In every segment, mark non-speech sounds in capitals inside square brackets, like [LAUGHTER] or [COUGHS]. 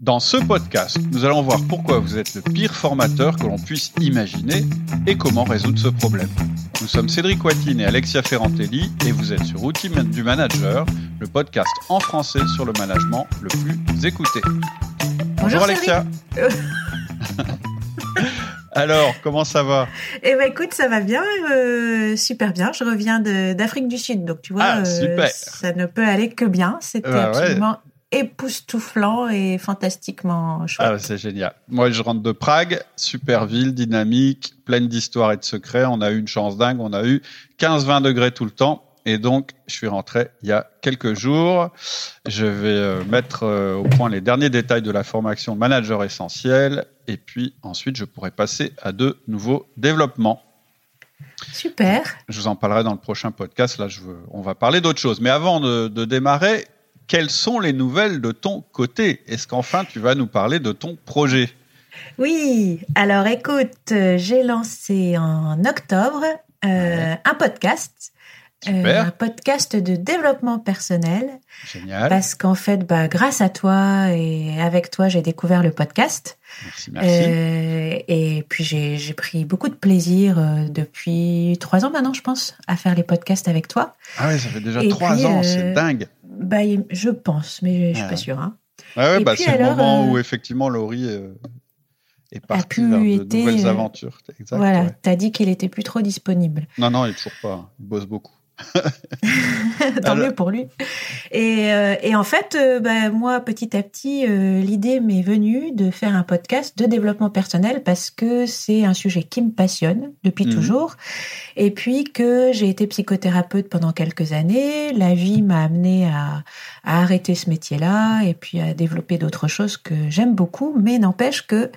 Dans ce podcast, nous allons voir pourquoi vous êtes le pire formateur que l'on puisse imaginer et comment résoudre ce problème. Nous sommes Cédric Watine et Alexia Ferrantelli et vous êtes sur Outils du Manager, le podcast en français sur le management le plus écouté. Bonjour, Alexia. [LAUGHS] Alors, comment ça va? Eh ben écoute, ça va bien, euh, super bien. Je reviens d'Afrique du Sud, donc tu vois, ah, euh, ça ne peut aller que bien. C'était bah absolument époustouflant et fantastiquement chouette. Ah, c'est génial. Moi, je rentre de Prague, super ville, dynamique, pleine d'histoires et de secrets. On a eu une chance dingue. On a eu 15-20 degrés tout le temps. Et donc, je suis rentré il y a quelques jours. Je vais euh, mettre euh, au point les derniers détails de la formation manager essentiel. Et puis ensuite, je pourrai passer à de nouveaux développements. Super. Je vous en parlerai dans le prochain podcast. Là, je veux, on va parler d'autre chose. Mais avant de, de démarrer, quelles sont les nouvelles de ton côté? Est-ce qu'enfin tu vas nous parler de ton projet? Oui, alors écoute, j'ai lancé en octobre euh, un podcast. Euh, un podcast de développement personnel. Génial. Parce qu'en fait, bah, grâce à toi et avec toi, j'ai découvert le podcast. Merci, merci. Euh, et puis j'ai pris beaucoup de plaisir depuis trois ans maintenant, je pense, à faire les podcasts avec toi. Ah oui, ça fait déjà trois ans, c'est dingue. Bah, je pense, mais je suis pas sûre. Hein. ouais, bah, c'est le moment où euh, effectivement Laurie euh, est partie vers de nouvelles euh, aventures. Exact, voilà, tu as dit qu'il était plus trop disponible. Non, non, il est toujours pas. Il bosse beaucoup. [LAUGHS] Tant mieux pour lui. Et, euh, et en fait, euh, bah, moi, petit à petit, euh, l'idée m'est venue de faire un podcast de développement personnel parce que c'est un sujet qui me passionne depuis mhm. toujours. Et puis que j'ai été psychothérapeute pendant quelques années, la vie m'a amené à, à, arrêter ce métier-là et puis à développer d'autres choses que j'aime beaucoup. Mais n'empêche que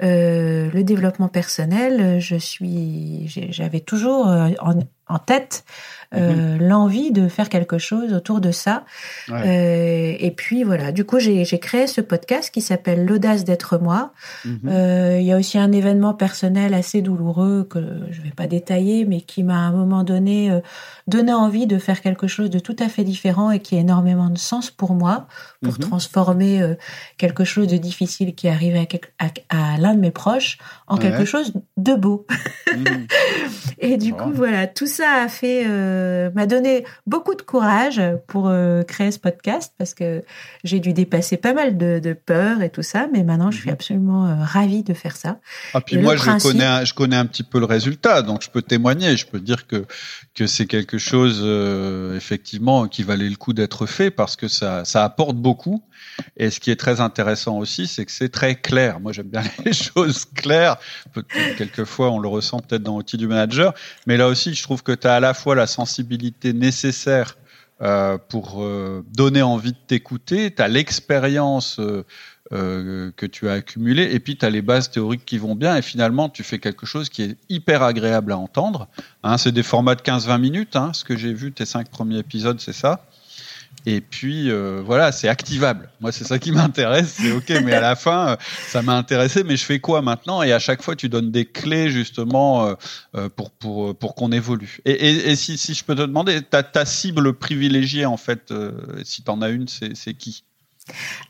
le développement personnel, je suis, j'avais toujours en, en tête euh, mhm. l'envie de faire quelque chose autour de ça. Euh, et puis voilà, du coup j'ai créé ce podcast qui s'appelle l'audace d'être moi. Mhm. Euh, il y a aussi un événement personnel assez douloureux que je vais pas détailler, mais qui m'a à un moment donné donné envie de faire quelque chose de tout à fait différent et qui a énormément de sens pour moi, pour mhm. transformer quelque chose de difficile qui arrive à, à, l'un de mes proches en quelque chose de beau. [LAUGHS] et du coup voilà, tout ça a fait euh, m'a donné beaucoup de courage pour euh, créer ce podcast parce que j'ai dû dépasser pas mal de, de peurs et tout ça, mais maintenant je suis mhm. absolument euh, ravie de faire ça. Ah puis moi je connais un, je connais un petit peu le résultat, donc je peux témoigner, je peux dire que que c'est quelque chose effectivement qui valait le coup d'être fait parce que ça ça apporte beaucoup. Et ce qui est très intéressant aussi, c'est que c'est très clair. Moi, j'aime bien [LAUGHS] les choses claires. Quelquefois, on le ressent peut-être dans l'outil du manager. Mais là aussi, je trouve que tu as à la fois la sensibilité nécessaire euh, pour euh, donner envie de t'écouter, tu as l'expérience euh, que tu as accumulée, et puis tu as les bases théoriques qui vont bien, et finalement, tu fais quelque chose qui est hyper agréable à entendre. Hein, c'est des formats de 15-20 minutes, hein, ce que j'ai vu, tes cinq premiers épisodes, c'est ça. Et puis euh, voilà, c'est activable. Moi, c'est ça qui m'intéresse. C'est ok, mais à la [LAUGHS] fin, euh, ça m'a intéressé. Mais je fais quoi maintenant? Et à chaque fois, tu donnes des clés justement euh, pour pour pour qu'on évolue. Et, et, si, si je peux te demander, ta, ta cible privilégiée en fait, si tu en as une, c'est qui?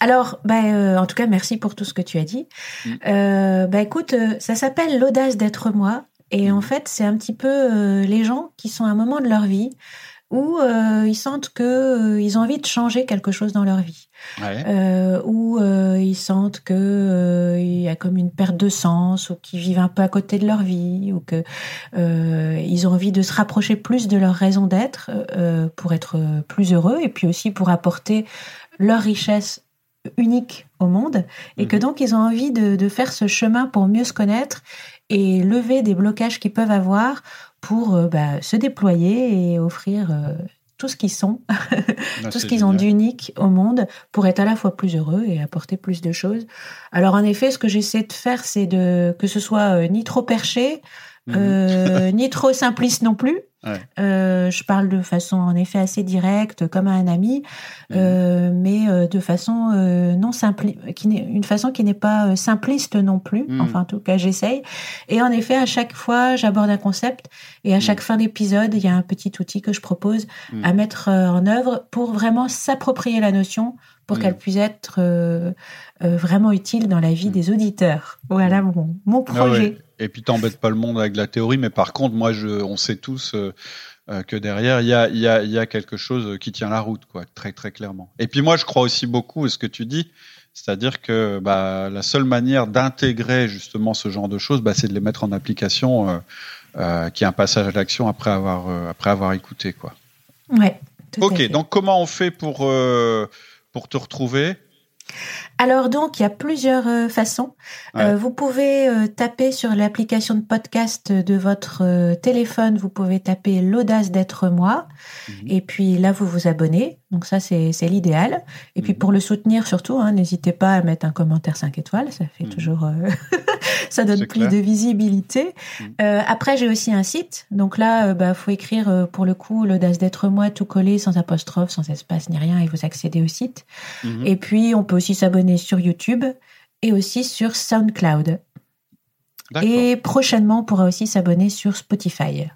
Alors, bah, en tout cas, merci pour tout ce que tu as dit. Mm. bah, écoute, ça s'appelle l'audace d'être moi. Et en mm. fait, c'est un petit peu les gens qui sont à un moment de leur vie où euh, ils sentent que euh, ils ont envie de changer quelque chose dans leur vie, ouais. euh, où euh, ils sentent que il y a comme une perte de sens, ou qu'ils vivent un peu à côté de leur vie, ou que ils ont envie de se rapprocher plus de leur raison d'être pour être plus heureux, et puis aussi pour apporter leur richesse unique au monde, et que mhm. donc ils ont envie de, de faire ce chemin pour mieux se connaître et lever des blocages qu'ils peuvent avoir pour euh, bah, se déployer et offrir euh, tout ce qu'ils sont, [LAUGHS] ah, tout ce qu'ils ont d'unique au monde pour être à la fois plus heureux et apporter plus de choses. Alors en effet, ce que j'essaie de faire, c'est de que ce soit euh, ni trop perché, mhm. [LAUGHS] ni trop simpliste non plus. Euh, je parle de façon en effet assez directe, comme à un ami, mhm. euh, mais euh, de façon euh, non simple, qui une façon qui n'est pas euh, simpliste non plus. Mhm. Enfin, en tout cas, j'essaye. Et en effet, à chaque fois, j'aborde un concept, et à chaque fin d'épisode, il y a un petit outil que je propose à mettre en œuvre pour vraiment s'approprier la notion pour qu'elle puisse être vraiment utile dans la vie des auditeurs. Voilà mon, mon ah projet. Et puis t'embêtes pas le monde avec la théorie, mais par contre, moi, je, on sait tous que derrière, il y a, y, a, y a quelque chose qui tient la route, quoi, très très clairement. Et puis moi, je crois aussi beaucoup à ce que tu dis, c'est-à-dire que bah, la seule manière d'intégrer justement ce genre de choses, bah, c'est de les mettre en application, euh, euh, qui est un passage à l'action après avoir euh, après avoir écouté quoi. Ouais. ok, donc comment on fait pour pour te retrouver alors donc, il y a plusieurs euh, façons. Euh, vous pouvez euh, taper sur l'application de podcast de votre téléphone, vous pouvez taper l'audace d'être moi, mhm. et puis là, vous vous abonnez. Donc ça, c'est l'idéal. Et puis mhm. pour le soutenir surtout, hein, n'hésitez pas à mettre un commentaire 5 étoiles, ça fait mhm. toujours... [LAUGHS] ça donne plus de visibilité. après, j'ai aussi un site. Donc là, il bah, faut écrire pour le coup l'audace d'être moi, tout collé, sans apostrophe, sans espace ni rien, et vous accédez au site. Et puis, on peut aussi s'abonner sur YouTube et aussi sur SoundCloud. Et prochainement, on pourra aussi s'abonner sur Spotify.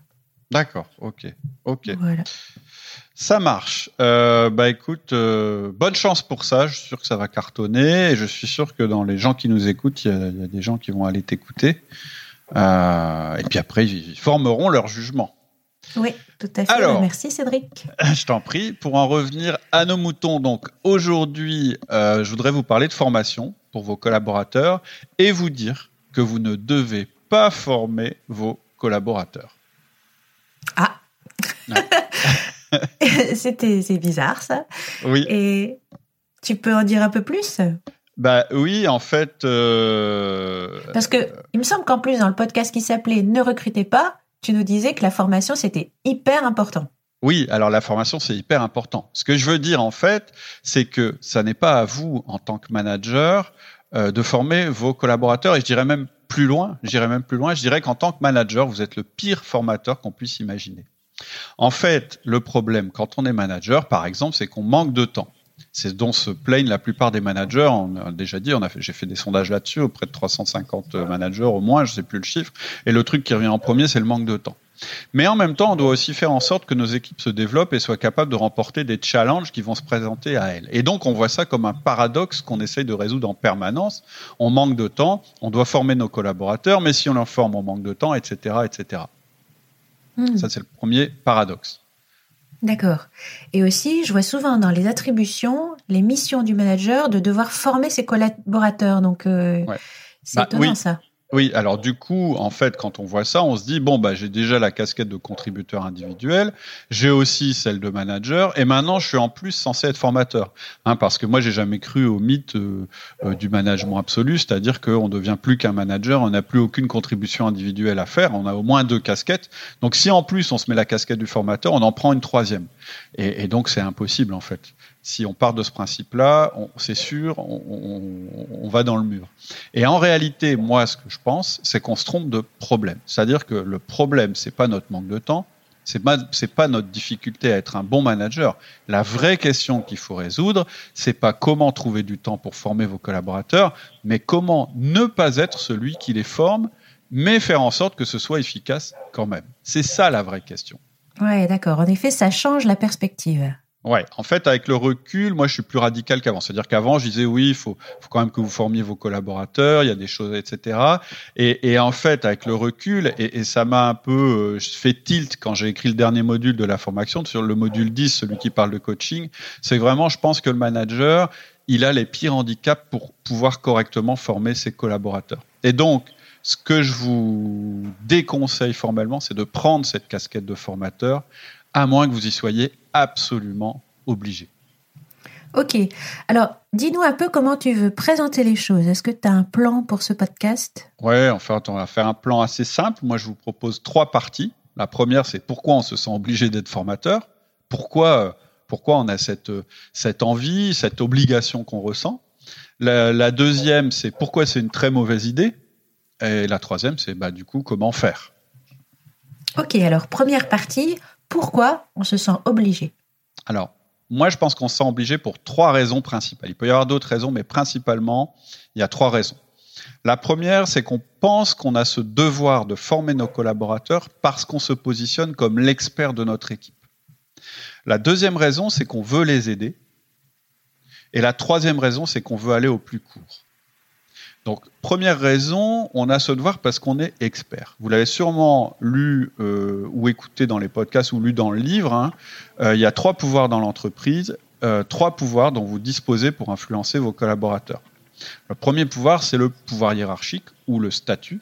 D'accord, ok, ok. Voilà. Ça marche. Euh, bah écoute, euh, bonne chance pour ça. Je suis sûr que ça va cartonner et je suis sûr que dans les gens qui nous écoutent, il y, a des gens qui vont aller t'écouter. Euh, et puis après, ils formeront leur jugement. Oui, tout à fait. Alors, Merci Cédric. [LAUGHS] Je t'en prie. Pour en revenir à nos moutons, donc aujourd'hui, euh, je voudrais vous parler de formation pour vos collaborateurs et vous dire que vous ne devez pas former vos collaborateurs. Ah. [LAUGHS] C'était c'est bizarre ça. Oui. Et tu peux en dire un peu plus? Bah oui, en fait. Euh, Parce que il me semble qu'en plus dans le podcast qui s'appelait Ne recrutez pas, tu nous disais que la formation, c'était hyper important. Oui, alors la formation, c'est hyper important. Ce que je veux dire, en fait, c'est que ça n'est pas à vous, en tant que manager, euh, de former vos collaborateurs. Et je dirais même plus loin, je dirais même plus loin, je dirais qu'en tant que manager, vous êtes le pire formateur qu'on puisse imaginer. En fait, le problème quand on est manager, par exemple, c'est qu'on manque de temps. C'est dont se plaignent la plupart des managers. On a déjà dit, on a fait, j'ai fait des sondages là-dessus auprès de 350 managers au moins, je sais plus le chiffre. Et le truc qui revient en premier, c'est le manque de temps. Mais en même temps, on doit aussi faire en sorte que nos équipes se développent et soient capables de remporter des challenges qui vont se présenter à elles. Et donc, on voit ça comme un paradoxe qu'on essaye de résoudre en permanence. On manque de temps, on doit former nos collaborateurs, mais si on leur forme, on manque de temps, etc., etc. Hmm. Ça, c'est le premier paradoxe. D'accord. Et aussi, je vois souvent dans les attributions, les missions du manager de devoir former ses collaborateurs. Donc, euh, c'est bah, étonnant ça. Oui, alors du coup, en fait, quand on voit ça, on se dit bon bah j'ai déjà la casquette de contributeur individuel, j'ai aussi celle de manager, et maintenant je suis en plus censé être formateur, hein, parce que moi j'ai jamais cru au mythe euh, euh, du management absolu, c'est-à-dire qu'on devient plus qu'un manager, on n'a plus aucune contribution individuelle à faire, on a au moins deux casquettes. Donc si en plus on se met la casquette du formateur, on en prend une troisième, et, donc c'est impossible en fait si on part de ce principe-là, c'est sûr, on, va dans le mur. Et en réalité, moi, ce que je pense, c'est qu'on se trompe de problème. C'est-à-dire que le problème, c'est pas notre manque de temps, c'est pas, pas notre difficulté à être un bon manager. La vraie question qu'il faut résoudre, c'est pas comment trouver du temps pour former vos collaborateurs, mais comment ne pas être celui qui les forme, mais faire en sorte que ce soit efficace quand même. C'est ça la vraie question. Ouais, d'accord. En effet, ça change la perspective. Ouais, en fait, avec le recul, moi, je suis plus radical qu'avant. C'est-à-dire qu'avant, je disais oui, il faut, quand même que vous formiez vos collaborateurs, il y a des choses, etc. Et, en fait, avec le recul, et, et ça m'a un peu euh, fait tilt quand j'ai écrit le dernier module de la formation, sur le module 10, celui qui parle de coaching, c'est vraiment, je pense que le manager, il a les pires handicaps pour pouvoir correctement former ses collaborateurs. Et donc, ce que je vous déconseille formellement, c'est de prendre cette casquette de formateur à moins que vous y soyez absolument obligé. Ok. Alors, dis-nous un peu comment tu veux présenter les choses. Est-ce que tu as un plan pour ce podcast? Ouais, en fait, on va faire un plan assez simple. Moi, je vous propose trois parties. La première, c'est pourquoi on se sent obligé d'être formateur. Pourquoi, pourquoi on a cette, cette envie, cette obligation qu'on ressent? La, la deuxième, c'est pourquoi c'est une très mauvaise idée? Et la troisième, c'est bah, du coup comment faire? Ok, alors première partie, pourquoi on se sent obligé? Alors, moi, je pense qu'on se sent obligé pour trois raisons principales. Il peut y avoir d'autres raisons, mais principalement, il y a trois raisons. La première, c'est qu'on pense qu'on a ce devoir de former nos collaborateurs parce qu'on se positionne comme l'expert de notre équipe. La deuxième raison, c'est qu'on veut les aider. Et la troisième raison, c'est qu'on veut aller au plus court. Donc, première raison, on a ce devoir parce qu'on est expert. Vous l'avez sûrement lu euh, ou écouté dans les podcasts ou lu dans le livre. Hein. Euh, il y a trois pouvoirs dans l'entreprise, euh, trois pouvoirs dont vous disposez pour influencer vos collaborateurs. Le premier pouvoir, c'est le pouvoir hiérarchique ou le statut.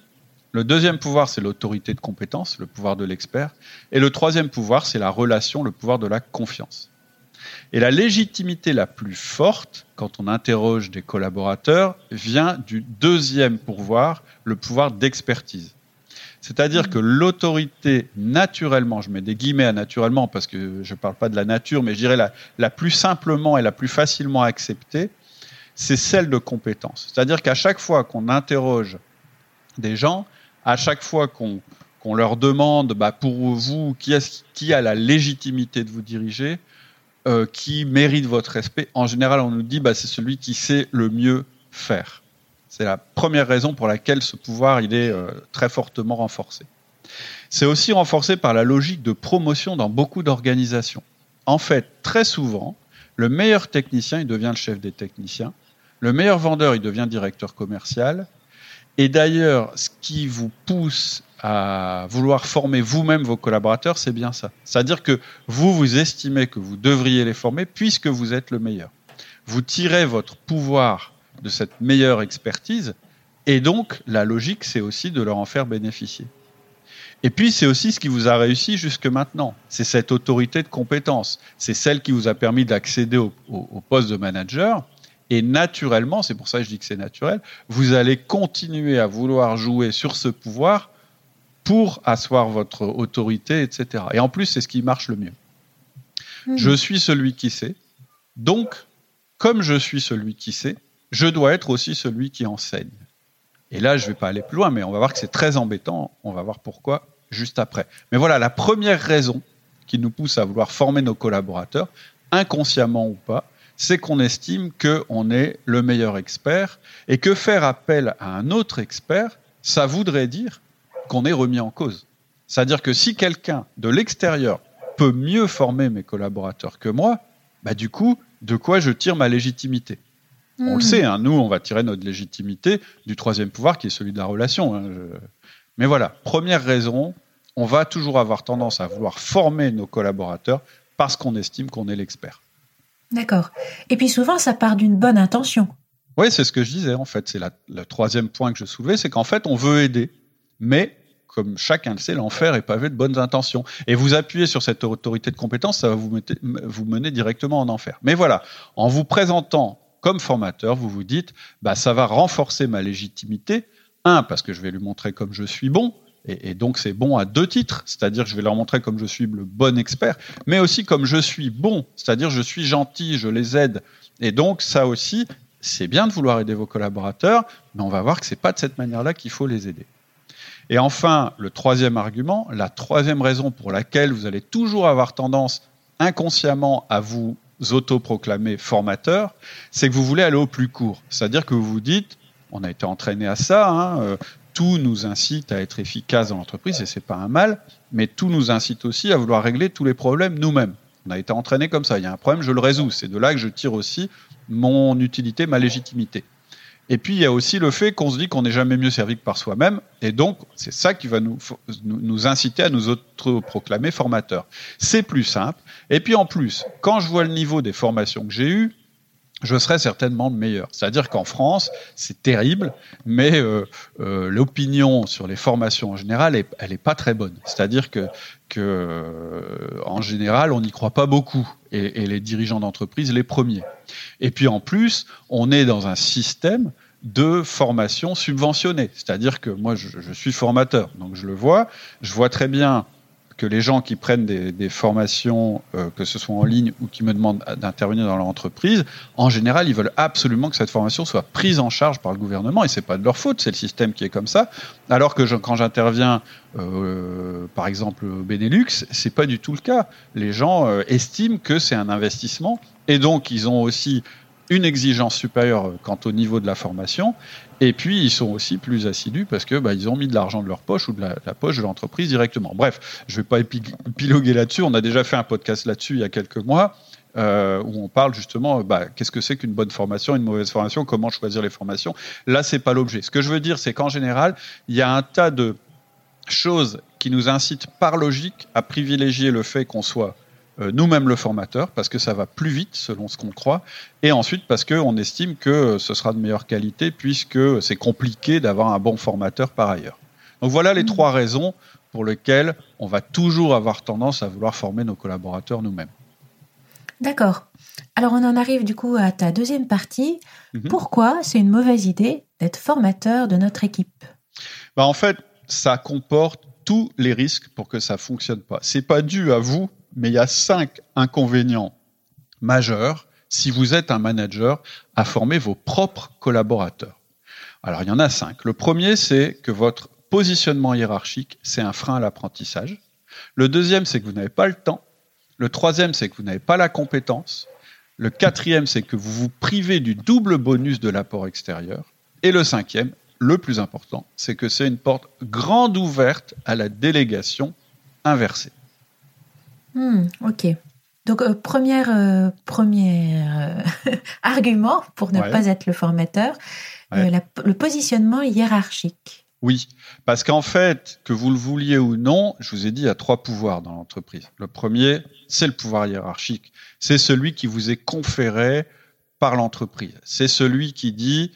Le deuxième pouvoir, c'est l'autorité de compétence, le pouvoir de l'expert. Et le troisième pouvoir, c'est la relation, le pouvoir de la confiance. Et la légitimité la plus forte, quand on interroge des collaborateurs, vient du deuxième pouvoir, le pouvoir d'expertise. C'est-à-dire que l'autorité naturellement, je mets des guillemets à naturellement parce que je ne parle pas de la nature, mais je dirais la, la plus simplement et la plus facilement acceptée, c'est celle de compétence. C'est-à-dire qu'à chaque fois qu'on interroge des gens, à chaque fois qu'on leur demande bah, pour vous qui, qui a la légitimité de vous diriger, euh, qui mérite votre respect, en général on nous dit bah, c'est celui qui sait le mieux faire. C'est la première raison pour laquelle ce pouvoir il est euh, très fortement renforcé. C'est aussi renforcé par la logique de promotion dans beaucoup d'organisations. En fait, très souvent, le meilleur technicien, il devient le chef des techniciens. Le meilleur vendeur, il devient directeur commercial. Et d'ailleurs, ce qui vous pousse à vouloir former vous-même vos collaborateurs, c'est bien ça. C'est-à-dire que vous, vous estimez que vous devriez les former puisque vous êtes le meilleur. Vous tirez votre pouvoir de cette meilleure expertise et donc la logique, c'est aussi de leur en faire bénéficier. Et puis, c'est aussi ce qui vous a réussi jusque maintenant. C'est cette autorité de compétence. C'est celle qui vous a permis d'accéder au, poste de manager et naturellement, c'est pour ça que je dis que c'est naturel, vous allez continuer à vouloir jouer sur ce pouvoir pour asseoir votre autorité, etc. Et en plus, c'est ce qui marche le mieux. Hmm. Je suis celui qui sait. Donc, comme je suis celui qui sait, je dois être aussi celui qui enseigne. Et là, je ne vais pas aller plus loin, mais on va voir que c'est très embêtant. On va voir pourquoi juste après. Mais voilà, la première raison qui nous pousse à vouloir former nos collaborateurs, inconsciemment ou pas, c'est qu'on estime qu'on est le meilleur expert et que faire appel à un autre expert, ça voudrait dire qu'on est remis en cause. C'est-à-dire que si quelqu'un de l'extérieur peut mieux former mes collaborateurs que moi, bah du coup, de quoi je tire ma légitimité? On le hmm. sait, hein, nous, on va tirer notre légitimité du troisième pouvoir qui est celui de la relation. Hein, Mais voilà, première raison, on va toujours avoir tendance à vouloir former nos collaborateurs parce qu'on estime qu'on est l'expert. D'accord. Et puis souvent, ça part d'une bonne intention. Oui, c'est ce que je disais en fait. C'est le troisième point que je soulevais, c'est qu'en fait, on veut aider, mais comme chacun le sait, l'enfer est pavé de bonnes intentions. Et vous appuyez sur cette autorité de compétence, ça va vous, mener directement en enfer. Mais voilà, en vous présentant comme formateur, vous vous dites, bah, ça va renforcer ma légitimité. Un, parce que je vais lui montrer comme je suis bon. Et, donc c'est bon à deux titres, c'est-à-dire je vais leur montrer comme je suis le bon expert, mais aussi comme je suis bon, c'est-à-dire je suis gentil, je les aide. Et donc ça aussi, c'est bien de vouloir aider vos collaborateurs, mais on va voir que c'est pas de cette manière-là qu'il faut les aider. Et enfin, le troisième argument, la troisième raison pour laquelle vous allez toujours avoir tendance inconsciemment à vous autoproclamer formateur, c'est que vous voulez aller au plus court. C'est-à-dire que vous vous dites, on a été entraîné à ça, hein, euh, tout nous incite à être efficace dans l'entreprise et c'est pas un mal, mais tout nous incite aussi à vouloir régler tous les problèmes nous-mêmes. On a été entraîné comme ça. Il y a un problème, je le résous. C'est de là que je tire aussi mon utilité, ma légitimité. Et puis il y a aussi le fait qu'on se dit qu'on n'est jamais mieux servi que par soi-même, et donc c'est ça qui va nous, inciter à nous autoproclamer formateurs. C'est plus simple. Et puis en plus, quand je vois le niveau des formations que j'ai eues, je serais certainement le meilleur. C'est-à-dire qu'en France, c'est terrible, mais euh, euh, l'opinion sur les formations en général, elle n'est pas très bonne. C'est-à-dire que, que euh, en général, on n'y croit pas beaucoup, et, et les dirigeants d'entreprise les premiers. Et puis en plus, on est dans un système de formation subventionnée. C'est-à-dire que moi, je, je, suis formateur, donc je le vois, je vois très bien que les gens qui prennent des, formations, euh, que ce soit en ligne ou qui me demandent d'intervenir dans leur entreprise, en général, ils veulent absolument que cette formation soit prise en charge par le gouvernement et c'est pas de leur faute, c'est le système qui est comme ça. Alors que quand j'interviens, euh, par exemple au Benelux, c'est pas du tout le cas. Les gens euh, estiment que c'est un investissement et donc ils ont aussi une exigence supérieure quant au niveau de la formation et puis, ils sont aussi plus assidus parce que bah, ils ont mis de l'argent de leur poche ou de la, poche de l'entreprise directement. Bref, je ne vais pas épiloguer là-dessus. On a déjà fait un podcast là-dessus il y a quelques mois. euh, où on parle justement, bah, qu'est-ce que c'est qu'une bonne formation, une mauvaise formation, comment choisir les formations. Là, c'est pas l'objet. Ce que je veux dire, c'est qu'en général, il y a un tas de choses qui nous incitent par logique à privilégier le fait qu'on soit nous-mêmes le formateur, parce que ça va plus vite selon ce qu'on croit, et ensuite parce qu'on estime que ce sera de meilleure qualité, puisque c'est compliqué d'avoir un bon formateur par ailleurs. Donc voilà les mmh. trois raisons pour lesquelles on va toujours avoir tendance à vouloir former nos collaborateurs nous-mêmes. D'accord. Alors on en arrive du coup à ta deuxième partie. Mhm. Pourquoi c'est une mauvaise idée d'être formateur de notre équipe? Bah En fait, ça comporte tous les risques pour que ça fonctionne pas. C'est pas dû à vous, mais il y a cinq inconvénients majeurs si vous êtes un manager à former vos propres collaborateurs. Alors il y en a cinq. Le premier, c'est que votre positionnement hiérarchique, c'est un frein à l'apprentissage. Le deuxième, c'est que vous n'avez pas le temps. Le troisième, c'est que vous n'avez pas la compétence. Le quatrième, c'est que vous vous privez du double bonus de l'apport extérieur. Et le cinquième, le plus important, c'est que c'est une porte grande ouverte à la délégation inversée. Hmm, ok. Donc, euh, euh, premier euh, [LAUGHS] argument pour ne pas être le formateur, le positionnement hiérarchique. Oui, parce qu'en fait, que vous le vouliez ou non, je vous ai dit, il y a trois pouvoirs dans l'entreprise. Le premier, c'est le pouvoir hiérarchique. C'est celui qui vous est conféré par l'entreprise. C'est celui qui dit,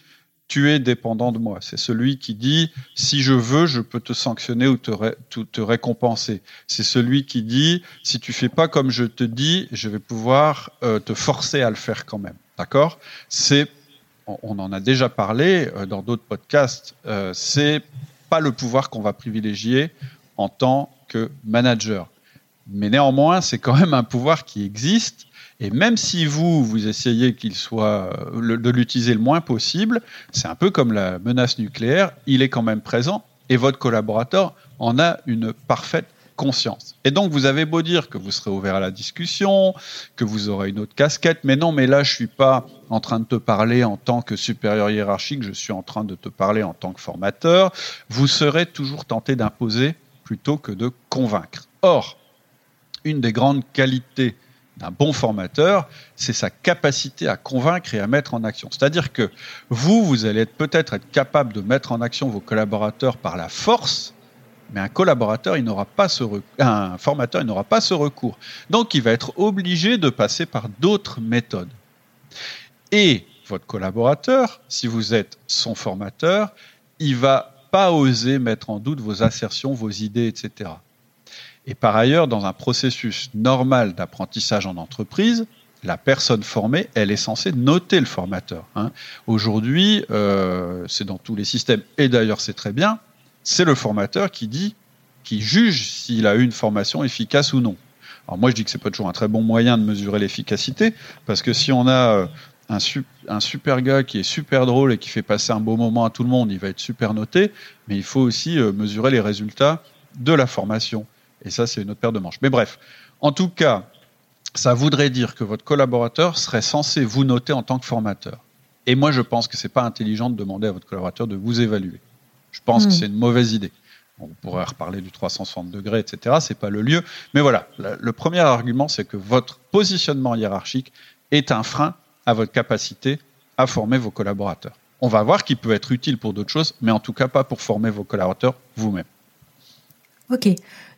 tu es dépendant de moi. C'est celui qui dit, si je veux, je peux te sanctionner ou te, récompenser. C'est celui qui dit, si tu fais pas comme je te dis, je vais pouvoir euh, te forcer à le faire quand même. D'accord? C'est on en a déjà parlé euh, dans d'autres podcasts, euh, c'est pas le pouvoir qu'on va privilégier en tant que manager. Mais néanmoins, c'est quand même un pouvoir qui existe. Et même si vous, vous essayez qu'il soit, euh, de l'utiliser le moins possible, c'est un peu comme la menace nucléaire, il est quand même présent et votre collaborateur en a une parfaite conscience. Et donc, vous avez beau dire que vous serez ouvert à la discussion, que vous aurez une autre casquette, mais non, mais là, je suis pas en train de te parler en tant que supérieur hiérarchique, je suis en train de te parler en tant que formateur. Vous serez toujours tenté d'imposer plutôt que de convaincre. Or, une des grandes qualités d'un bon formateur, c'est sa capacité à convaincre et à mettre en action. C'est-à-dire que vous, vous allez peut-être être capable de mettre en action vos collaborateurs par la force, mais un collaborateur, un formateur, il n'aura pas ce recours. Donc, il va être obligé de passer par d'autres méthodes. Et votre collaborateur, si vous êtes son formateur, il va pas oser mettre en doute vos assertions, vos idées, etc. Et par ailleurs, dans un processus normal d'apprentissage en entreprise, la personne formée, elle est censée noter le formateur. Hein. Aujourd'hui, euh, c'est dans tous les systèmes, et d'ailleurs c'est très bien, c'est le formateur qui dit, qui juge s'il a eu une formation efficace ou non. Alors moi, je dis que c'est pas toujours un très bon moyen de mesurer l'efficacité, parce que si on a euh, un, un, super gars qui est super drôle et qui fait passer un beau moment à tout le monde, il va être super noté, mais il faut aussi euh, mesurer les résultats de la formation. Et ça, c'est une autre paire de manches. Mais bref, en tout cas, ça voudrait dire que votre collaborateur serait censé vous noter en tant que formateur. Et moi, je pense que c'est pas intelligent de demander à votre collaborateur de vous évaluer. Je pense que hmm. c'est une mauvaise idée. On pourrait reparler du 360 degrés, etc. C'est pas le lieu. Mais voilà, le premier argument, c'est que votre positionnement hiérarchique est un frein à votre capacité à former vos collaborateurs. On va voir qu'il peut être utile pour d'autres choses, mais en tout cas pas pour former vos collaborateurs vous-même. Ok.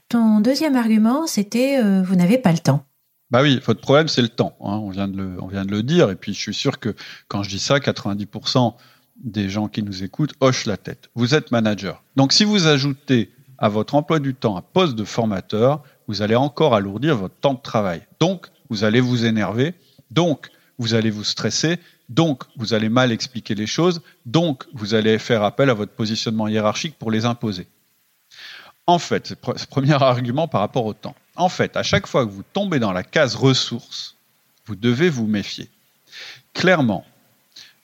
Ton deuxième argument, c'était euh, vous n'avez pas le temps. Bah oui, votre problème, c'est le temps. Hein. on, vient de le, on vient de le dire. Et puis, je suis sûr que quand je dis ça, 90% des gens qui nous écoutent hochent la tête. Vous êtes manager. Donc si vous ajoutez à votre emploi du temps un poste de formateur, vous allez encore alourdir votre temps de travail. Donc vous allez vous énerver, donc vous allez vous stresser, donc vous allez mal expliquer les choses, donc vous allez faire appel à votre positionnement hiérarchique pour les imposer. En fait, le premier argument par rapport au temps. En fait, à chaque fois que vous tombez dans la case ressources, vous devez vous méfier. Clairement,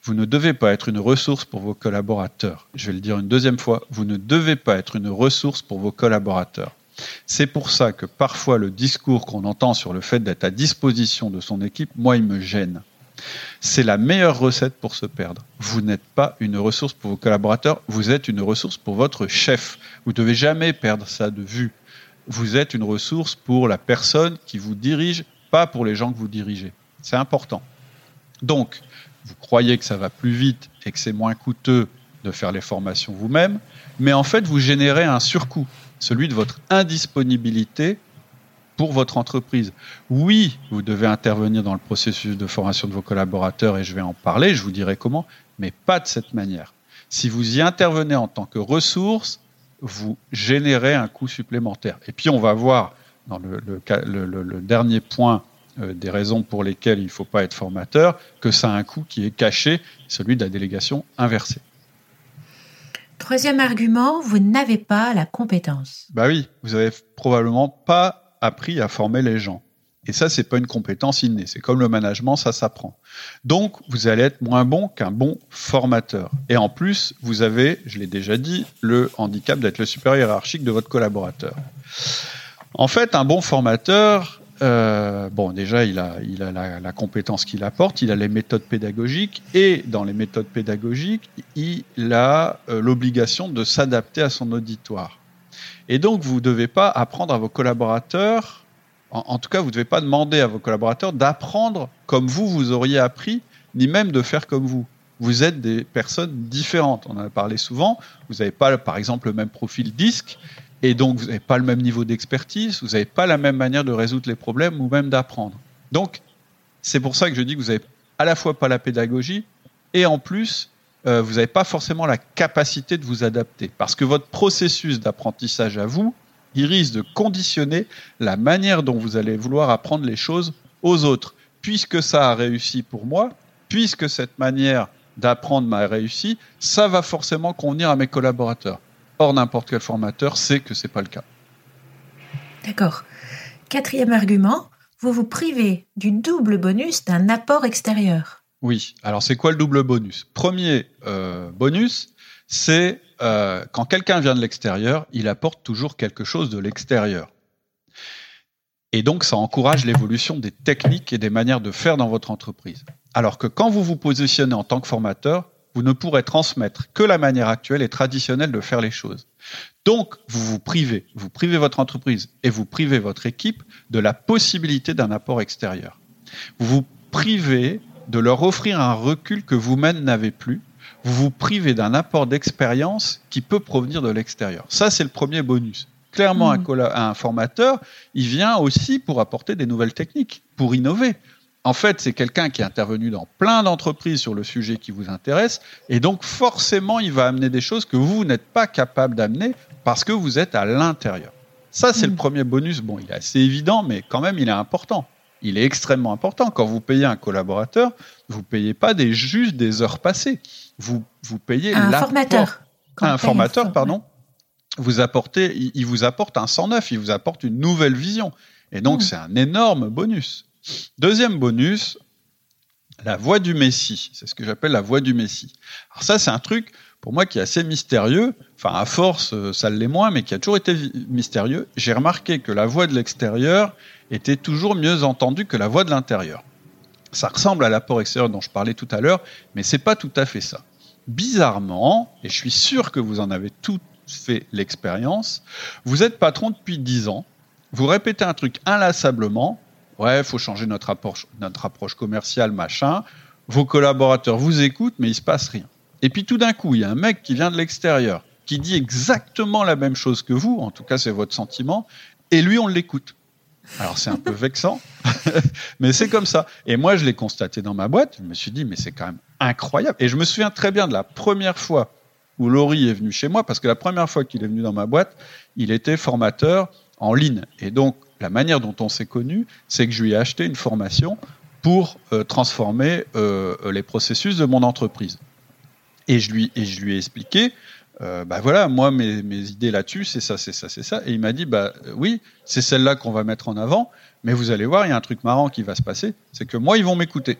vous ne devez pas être une ressource pour vos collaborateurs. Je vais le dire une deuxième fois, vous ne devez pas être une ressource pour vos collaborateurs. C'est pour ça que parfois le discours qu'on entend sur le fait d'être à disposition de son équipe, moi, il me gêne. C'est la meilleure recette pour se perdre. Vous n'êtes pas une ressource pour vos collaborateurs, vous êtes une ressource pour votre chef. Vous ne devez jamais perdre ça de vue. Vous êtes une ressource pour la personne qui vous dirige, pas pour les gens que vous dirigez. C'est important. Donc, vous croyez que ça va plus vite et que c'est moins coûteux de faire les formations vous-même, mais en fait, vous générez un surcoût, celui de votre indisponibilité pour votre entreprise. Oui, vous devez intervenir dans le processus de formation de vos collaborateurs et je vais en parler, je vous dirai comment, mais pas de cette manière. Si vous y intervenez en tant que ressource, vous générez un coût supplémentaire. Et puis on va voir dans le, le, dernier point euh, des raisons pour lesquelles il ne faut pas être formateur, que ça a un coût qui est caché, celui de la délégation inversée. Troisième argument, vous n'avez pas la compétence. Bah oui, vous avez probablement pas appris à former les gens. Et ça, c'est pas une compétence innée. C'est comme le management, ça s'apprend. Donc, vous allez être moins bon qu'un bon formateur. Et en plus, vous avez, je l'ai déjà dit, le handicap d'être le supérieur hiérarchique de votre collaborateur. En fait, un bon formateur, euh, bon, déjà, il a, la, compétence qu'il apporte, il a les méthodes pédagogiques, et dans les méthodes pédagogiques, il a euh, l'obligation de s'adapter à son auditoire. Et donc, vous ne devez pas apprendre à vos collaborateurs en, tout cas, vous ne devez pas demander à vos collaborateurs d'apprendre comme vous, vous auriez appris, ni même de faire comme vous. Vous êtes des personnes différentes. On en a parlé souvent. Vous n'avez pas, par exemple, le même profil disque, et donc vous n'avez pas le même niveau d'expertise, vous n'avez pas la même manière de résoudre les problèmes ou même d'apprendre. Donc, c'est pour ça que je dis que vous n'avez à la fois pas la pédagogie, et en plus, euh, vous n'avez pas forcément la capacité de vous adapter. Parce que votre processus d'apprentissage à vous, il risque de conditionner la manière dont vous allez vouloir apprendre les choses aux autres. Puisque ça a réussi pour moi, puisque cette manière d'apprendre m'a réussi, ça va forcément convenir à mes collaborateurs. Or, n'importe quel formateur sait que ce n'est pas le cas. D'accord. Quatrième argument, vous vous privez du double bonus d'un apport extérieur. Oui. Alors, c'est quoi le double bonus? Premier euh, bonus, c'est euh, quand quelqu'un vient de l'extérieur, il apporte toujours quelque chose de l'extérieur. Et donc, ça encourage l'évolution des techniques et des manières de faire dans votre entreprise. Alors que quand vous vous positionnez en tant que formateur, vous ne pourrez transmettre que la manière actuelle et traditionnelle de faire les choses. Donc, vous vous privez, vous privez votre entreprise et vous privez votre équipe de la possibilité d'un apport extérieur. Vous vous privez de leur offrir un recul que vous-même n'avez plus vous vous privez d'un apport d'expérience qui peut provenir de l'extérieur. Ça, c'est le premier bonus. Clairement, mmh. un, formateur, il vient aussi pour apporter des nouvelles techniques, pour innover. En fait, c'est quelqu'un qui est intervenu dans plein d'entreprises sur le sujet qui vous intéresse, et donc forcément, il va amener des choses que vous n'êtes pas capable d'amener parce que vous êtes à l'intérieur. Ça, c'est le mmh. premier bonus. Bon, il est assez évident, mais quand même, il est important. Il est extrêmement important. Quand vous payez un collaborateur, vous payez pas des, juste des heures passées vous, vous payez un formateur. Un formateur, pardon. Vous apportez, il, vous apporte un 109, il vous apporte une nouvelle vision. Et donc, hmm. c'est un énorme bonus. Deuxième bonus, la voix du Messie. C'est ce que j'appelle la voix du Messie. Alors ça, c'est un truc, pour moi, qui est assez mystérieux. Enfin, à force, euh, ça l'est moins, mais qui a toujours été mystérieux. J'ai remarqué que la voix de l'extérieur était toujours mieux entendue que la voix de l'intérieur. Ça ressemble à l'apport extérieur dont je parlais tout à l'heure, mais c'est pas tout à fait ça bizarrement, et je suis sûr que vous en avez tous fait l'expérience, vous êtes patron depuis 10 ans, vous répétez un truc inlassablement, ouais, faut changer notre approche, notre approche commerciale, machin, vos collaborateurs vous écoutent, mais il se passe rien. Et puis tout d'un coup, il y a un mec qui vient de l'extérieur, qui dit exactement la même chose que vous, en tout cas c'est votre sentiment, et lui on l'écoute. Alors c'est un peu vexant, [LAUGHS] mais c'est comme ça. Et moi, je l'ai constaté dans ma boîte. Je me suis dit, mais c'est quand même incroyable. Et je me souviens très bien de la première fois où Laurie est venu chez moi, parce que la première fois qu'il est venu dans ma boîte, il était formateur en ligne. Et donc, la manière dont on s'est connu, c'est que je lui ai acheté une formation pour euh, transformer euh, les processus de mon entreprise. Et je lui, et je lui ai expliqué euh, bah voilà, moi mes, mes idées là-dessus, c'est ça, c'est ça, c'est ça. Et il m'a dit, bah oui, c'est celle-là qu'on va mettre en avant, mais vous allez voir, il y a un truc marrant qui va se passer, c'est que moi ils vont m'écouter.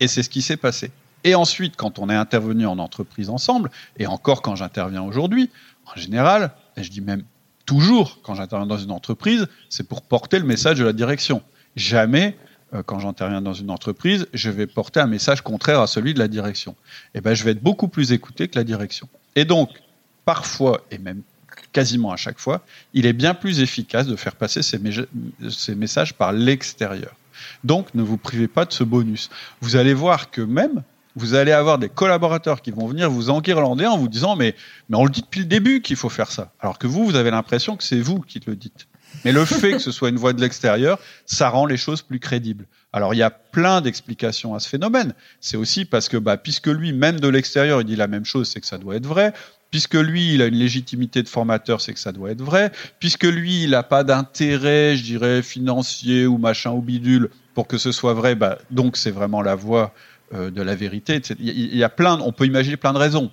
Et c'est ce qui s'est passé. Et ensuite, quand on est intervenu en entreprise ensemble, et encore quand j'interviens aujourd'hui, en général, et je dis même toujours quand j'interviens dans une entreprise, c'est pour porter le message de la direction. Jamais euh, quand j'interviens dans une entreprise, je vais porter un message contraire à celui de la direction. Et eh ben, je vais être beaucoup plus écouté que la direction. Et donc, parfois, et même quasiment à chaque fois, il est bien plus efficace de faire passer ces, messages par l'extérieur. Donc, ne vous privez pas de ce bonus. Vous allez voir que même, vous allez avoir des collaborateurs qui vont venir vous enguirlander en vous disant mais, mais on le dit depuis le début qu'il faut faire ça. Alors que vous, vous avez l'impression que c'est vous qui le dites. Mais le fait que ce soit une voix de l'extérieur, ça rend les choses plus crédibles. Alors il y a plein d'explications à ce phénomène. C'est aussi parce que bah, puisque lui, même de l'extérieur, il dit la même chose, c'est que ça doit être vrai. Puisque lui, il a une légitimité de formateur, c'est que ça doit être vrai. Puisque lui, il n'a pas d'intérêt, je dirais, financier ou machin ou bidule pour que ce soit vrai, bah, donc c'est vraiment la voix euh, de la vérité. Il y a plein, on peut imaginer plein de raisons.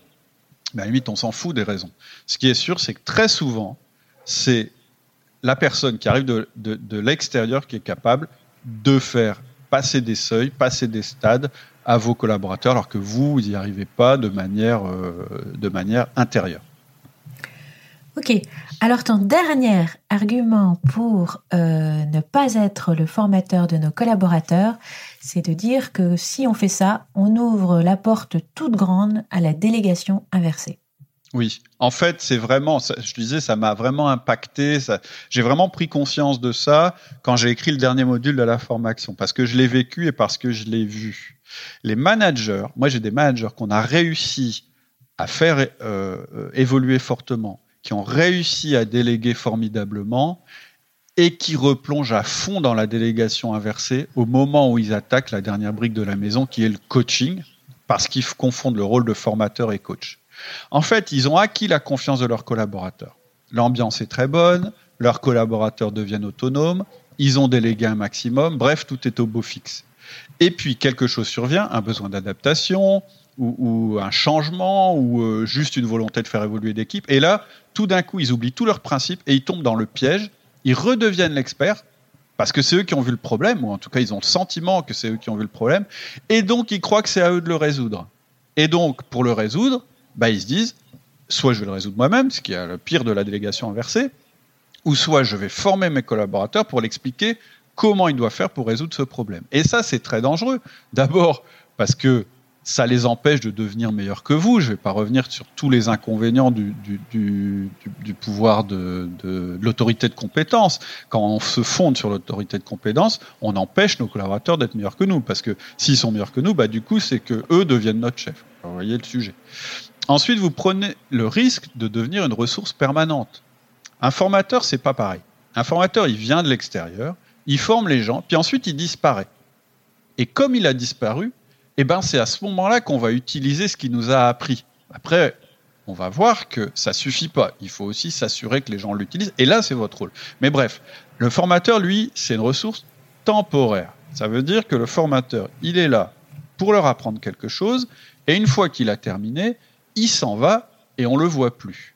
Mais à la limite, on s'en fout des raisons. Ce qui est sûr, c'est que très souvent, c'est la personne qui arrive de, de, l'extérieur qui est capable de faire passer des seuils, passer des stades à vos collaborateurs, alors que vous, vous n'y arrivez pas de manière, euh, de manière intérieure. Ok. Alors ton dernier argument pour euh, ne pas être le formateur de nos collaborateurs, c'est de dire que si on fait ça, on ouvre la porte toute grande à la délégation inversée. Oui, en fait, c'est vraiment, je disais, ça m'a vraiment impacté. J'ai vraiment pris conscience de ça quand j'ai écrit le dernier module de la formation, parce que je l'ai vécu et parce que je l'ai vu. Les managers, moi j'ai des managers qu'on a réussi à faire euh, euh, évoluer fortement, qui ont réussi à déléguer formidablement et qui replongent à fond dans la délégation inversée au moment où ils attaquent la dernière brique de la maison, qui est le coaching, parce qu'ils confondent le rôle de formateur et coach. En fait, ils ont acquis la confiance de leurs collaborateurs. L'ambiance est très bonne, leurs collaborateurs deviennent autonomes, ils ont délégué un maximum, bref, tout est au beau fixe. Et puis quelque chose survient, un besoin d'adaptation ou, un changement ou euh, juste une volonté de faire évoluer l'équipe. Et là, tout d'un coup, ils oublient tous leurs principes et ils tombent dans le piège. Ils redeviennent l'expert parce que c'est eux qui ont vu le problème, ou en tout cas ils ont le sentiment que c'est eux qui ont vu le problème, et donc ils croient que c'est à eux de le résoudre. Et donc, pour le résoudre, bah, ils se disent, soit je vais le résoudre moi-même, ce qui est le pire de la délégation inversée, ou soit je vais former mes collaborateurs pour l'expliquer comment ils doivent faire pour résoudre ce problème. Et ça, c'est très dangereux. D'abord, parce que ça les empêche de devenir meilleurs que vous. Je ne vais pas revenir sur tous les inconvénients du, pouvoir de, de l'autorité de compétence. Quand on se fonde sur l'autorité de compétence, on empêche nos collaborateurs d'être meilleurs que nous. Parce que s'ils sont meilleurs que nous, bah, du coup, c'est que eux deviennent notre chef. Vous voyez le sujet. Ensuite, vous prenez le risque de devenir une ressource permanente. Un formateur, c'est pas pareil. Un formateur, il vient de l'extérieur, il forme les gens, puis ensuite il disparaît. Et comme il a disparu, eh ben c'est à ce moment-là qu'on va utiliser ce qu'il nous a appris. Après, on va voir que ça suffit pas. Il faut aussi s'assurer que les gens l'utilisent. Et là, c'est votre rôle. Mais bref, le formateur, lui, c'est une ressource temporaire. Ça veut dire que le formateur, il est là pour leur apprendre quelque chose. Et une fois qu'il a terminé, il s'en va et on le voit plus.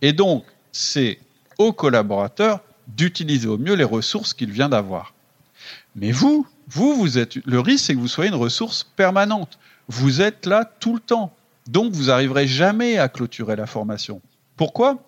Et donc, c'est au collaborateur d'utiliser au mieux les ressources qu'il vient d'avoir. Mais vous, vous, vous êtes, le risque, c'est que vous soyez une ressource permanente. Vous êtes là tout le temps. Donc, vous n'arriverez jamais à clôturer la formation. Pourquoi?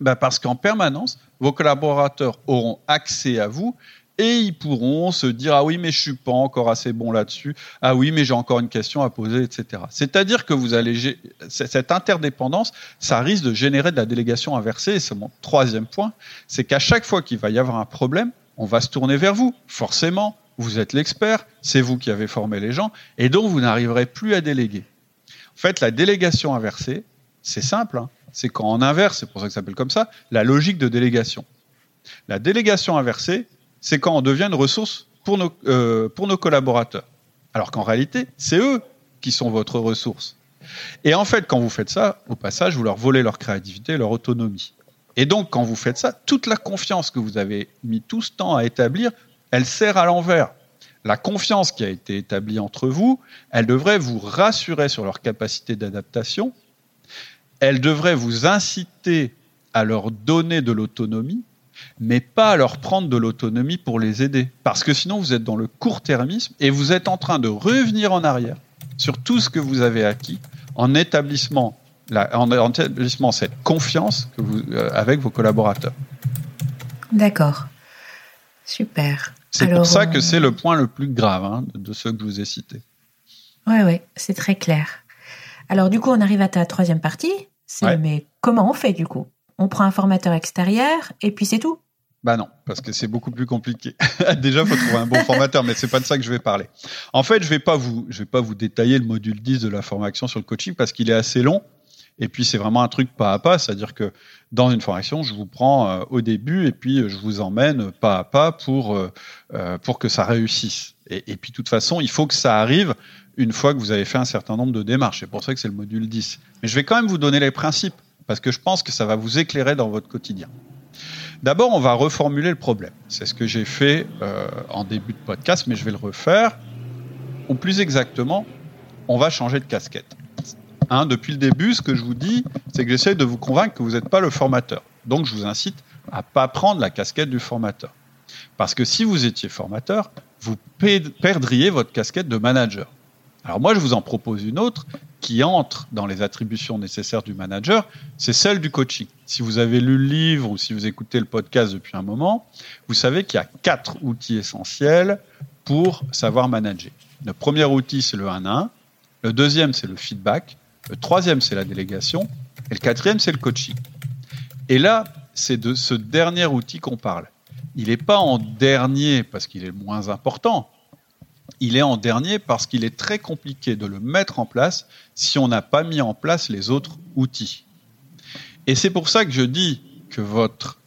Ben Parce qu'en permanence, vos collaborateurs auront accès à vous et ils pourront se dire ah oui mais je suis pas encore assez bon là-dessus. Ah oui mais j'ai encore une question à poser etc c'est-à-dire que vous allez cette interdépendance ça risque de générer de la délégation inversée. Et c'est mon troisième point. C'est qu'à chaque fois qu'il va y avoir un problème on va se tourner vers vous. Forcément vous êtes l'expert. C'est vous qui avez formé les gens. Et donc vous n'arriverez plus à déléguer. En fait la délégation inversée c'est simple hein. c'est quand on inverse c'est pour ça que ça s'appelle comme ça la logique de délégation. La délégation inversée c'est quand on devient une ressource pour nos, euh, pour nos collaborateurs. Alors qu'en réalité, c'est eux qui sont votre ressource. Et en fait, quand vous faites ça, au passage, vous leur volez leur créativité, leur autonomie. Et donc, quand vous faites ça, toute la confiance que vous avez mis tout ce temps à établir, elle sert à l'envers. La confiance qui a été établie entre vous, elle devrait vous rassurer sur leur capacité d'adaptation, elle devrait vous inciter à leur donner de l'autonomie, mais pas à leur prendre de l'autonomie pour les aider. Parce que sinon, vous êtes dans le court-termisme et vous êtes en train de revenir en arrière sur tout ce que vous avez acquis en établissement, en, établissement cette confiance que vous, euh, avec vos collaborateurs. D'accord. Super. C'est pour ça que euh, c'est le point le plus grave hein, de ceux que je vous ai cités. Oui, oui, c'est très clair. Alors du coup, on arrive à ta troisième partie. C'est mais comment on fait du coup? On prend un formateur extérieur et puis c'est tout. Bah non, parce que c'est beaucoup plus compliqué. [LAUGHS] Déjà, faut trouver un bon formateur, mais c'est pas de ça que je vais parler. En fait, je vais pas vous, vais pas vous détailler le module 10 de la formation sur le coaching parce qu'il est assez long. Et puis c'est vraiment un truc pas à pas, c'est-à-dire que dans une formation, je vous prends euh, au début et puis euh, je vous emmène pas à pas pour euh, pour que ça réussisse. Et, et puis de toute façon, il faut que ça arrive une fois que vous avez fait un certain nombre de démarches. C'est pour ça que c'est le module 10. Mais je vais quand même vous donner les principes parce que je pense que ça va vous éclairer dans votre quotidien. D'abord, on va reformuler le problème. C'est ce que j'ai fait euh, en début de podcast, mais je vais le refaire. Ou plus exactement, on va changer de casquette. Hein, depuis le début, ce que je vous dis, c'est que j'essaie de vous convaincre que vous n'êtes pas le formateur. Donc, je vous incite à pas prendre la casquette du formateur. Parce que si vous étiez formateur, vous perdriez votre casquette de manager. Alors moi, je vous en propose une autre qui entre dans les attributions nécessaires du manager, c'est celle du coaching. Si vous avez lu le livre ou si vous écoutez le podcast depuis un moment, vous savez qu'il y a quatre outils essentiels pour savoir manager. Le premier outil, c'est le 1 1. Le deuxième, c'est le feedback. Le troisième, c'est la délégation. Et le quatrième, c'est le coaching. Et là, c'est de ce dernier outil qu'on parle. Il n'est pas en dernier parce qu'il est le moins important, il est en dernier parce qu'il est très compliqué de le mettre en place si on n'a pas mis en place les autres outils. Et c'est pour ça que je dis que votre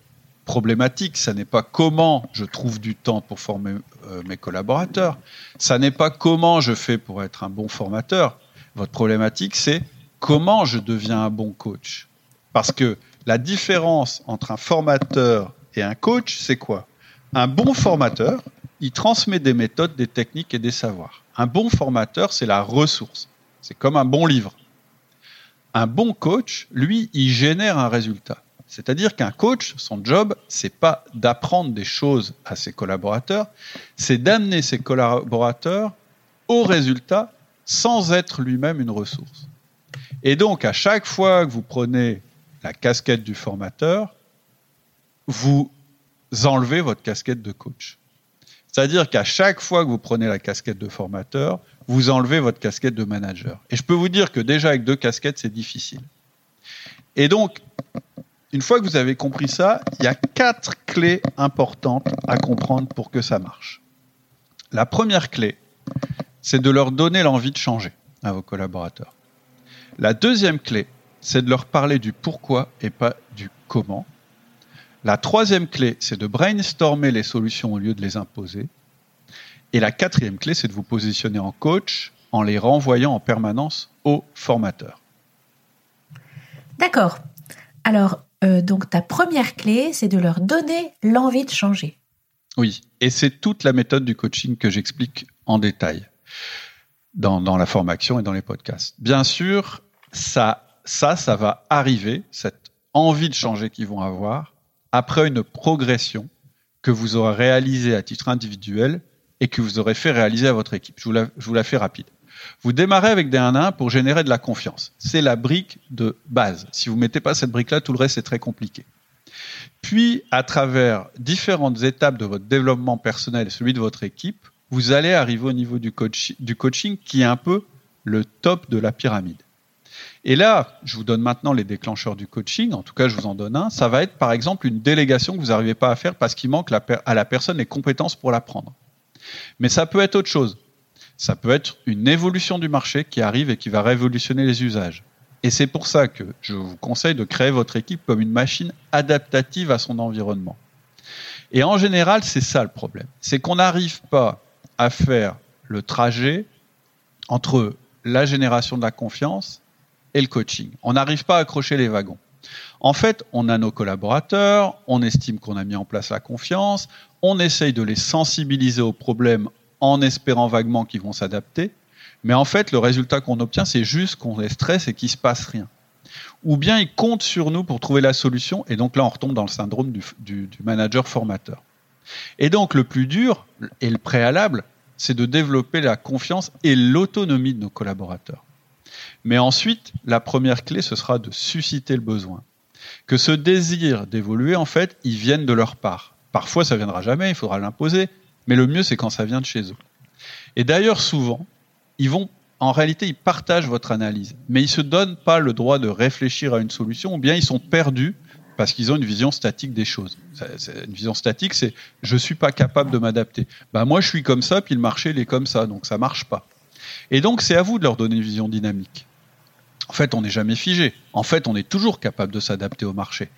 problématique, ça n'est pas comment je trouve du temps pour former euh, mes collaborateurs, ça n'est pas comment je fais pour être un bon formateur. Votre problématique, c'est comment je deviens un bon coach. Parce que la différence entre un formateur et un coach, c'est quoi? Un bon formateur, il transmet des méthodes, des techniques et des savoirs. Un bon formateur, c'est la ressource. C'est comme un bon livre. Un bon coach, lui, il génère un résultat. C'est-à-dire qu'un coach, son job, c'est pas d'apprendre des choses à ses collaborateurs, c'est d'amener ses collaborateurs au résultat sans être lui-même une ressource. Et donc, à chaque fois que vous prenez la casquette du formateur, vous enlevez votre casquette de coach. C'est-à-dire qu'à chaque fois que vous prenez la casquette de formateur, vous enlevez votre casquette de manager. Et je peux vous dire que déjà avec deux casquettes, c'est difficile. Et donc, une fois que vous avez compris ça, il y a quatre clés importantes à comprendre pour que ça marche. La première clé, c'est de leur donner l'envie de changer à vos collaborateurs. La deuxième clé, c'est de leur parler du pourquoi et pas du comment. La troisième clé, c'est de brainstormer les solutions au lieu de les imposer. Et la quatrième clé, c'est de vous positionner en coach en les renvoyant en permanence aux formateurs. D'accord. Alors, euh, donc ta première clé, c'est de leur donner l'envie de changer. Oui, et c'est toute la méthode du coaching que j'explique en détail dans, dans, la formation et dans les podcasts. Bien sûr, ça, ça, ça va arriver, cette envie de changer qu'ils vont avoir, après une progression que vous aurez réalisée à titre individuel et que vous aurez fait réaliser à votre équipe. Je vous la, je vous fais rapide. Vous démarrez avec des 1-1 pour générer de la confiance. C'est la brique de base. Si vous ne mettez pas cette brique-là, tout le reste, c'est très compliqué. Puis, à travers différentes étapes de votre développement personnel et celui de votre équipe, vous allez arriver au niveau du, du coaching qui est un peu le top de la pyramide. Et là, je vous donne maintenant les déclencheurs du coaching, en tout cas je vous en donne un, ça va être par exemple une délégation que vous n'arrivez pas à faire parce qu'il manque à la personne les compétences pour l'apprendre. Mais ça peut être autre chose. Ça peut être une évolution du marché qui arrive et qui va révolutionner les usages. Et c'est pour ça que je vous conseille de créer votre équipe comme une machine adaptative à son environnement. Et en général, c'est ça le problème. C'est qu'on n'arrive pas à faire le trajet entre la génération de la confiance et le coaching. On n'arrive pas à accrocher les wagons. En fait, on a nos collaborateurs, on estime qu'on a mis en place la confiance, on essaye de les sensibiliser aux problèmes en espérant vaguement qu'ils vont s'adapter, mais en fait, le résultat qu'on obtient, c'est juste qu'on les stresse et qu'il se passe rien. Ou bien ils comptent sur nous pour trouver la solution, et donc là, on retombe dans le syndrome du manager formateur. Et donc, le plus dur et le préalable, c'est de développer la confiance et l'autonomie de nos collaborateurs. Mais ensuite, la première clé, ce sera de susciter le besoin. Que ce désir d'évoluer, en fait, il vienne de leur part. Parfois, ça viendra jamais, il faudra l'imposer, mais le mieux, c'est quand ça vient de chez eux. Et d'ailleurs, souvent, ils vont, en réalité, ils partagent votre analyse, mais ils se donnent pas le droit de réfléchir à une solution, ou bien ils sont perdus parce qu'ils ont une vision statique des choses. Une vision statique, c'est je suis pas capable de m'adapter. Bah moi, je suis comme ça, puis le marché il est comme ça, donc ça marche pas. Et donc c'est à vous de leur donner une vision dynamique. En fait, on n'est jamais figé. En fait, on est toujours capable de s'adapter au marché.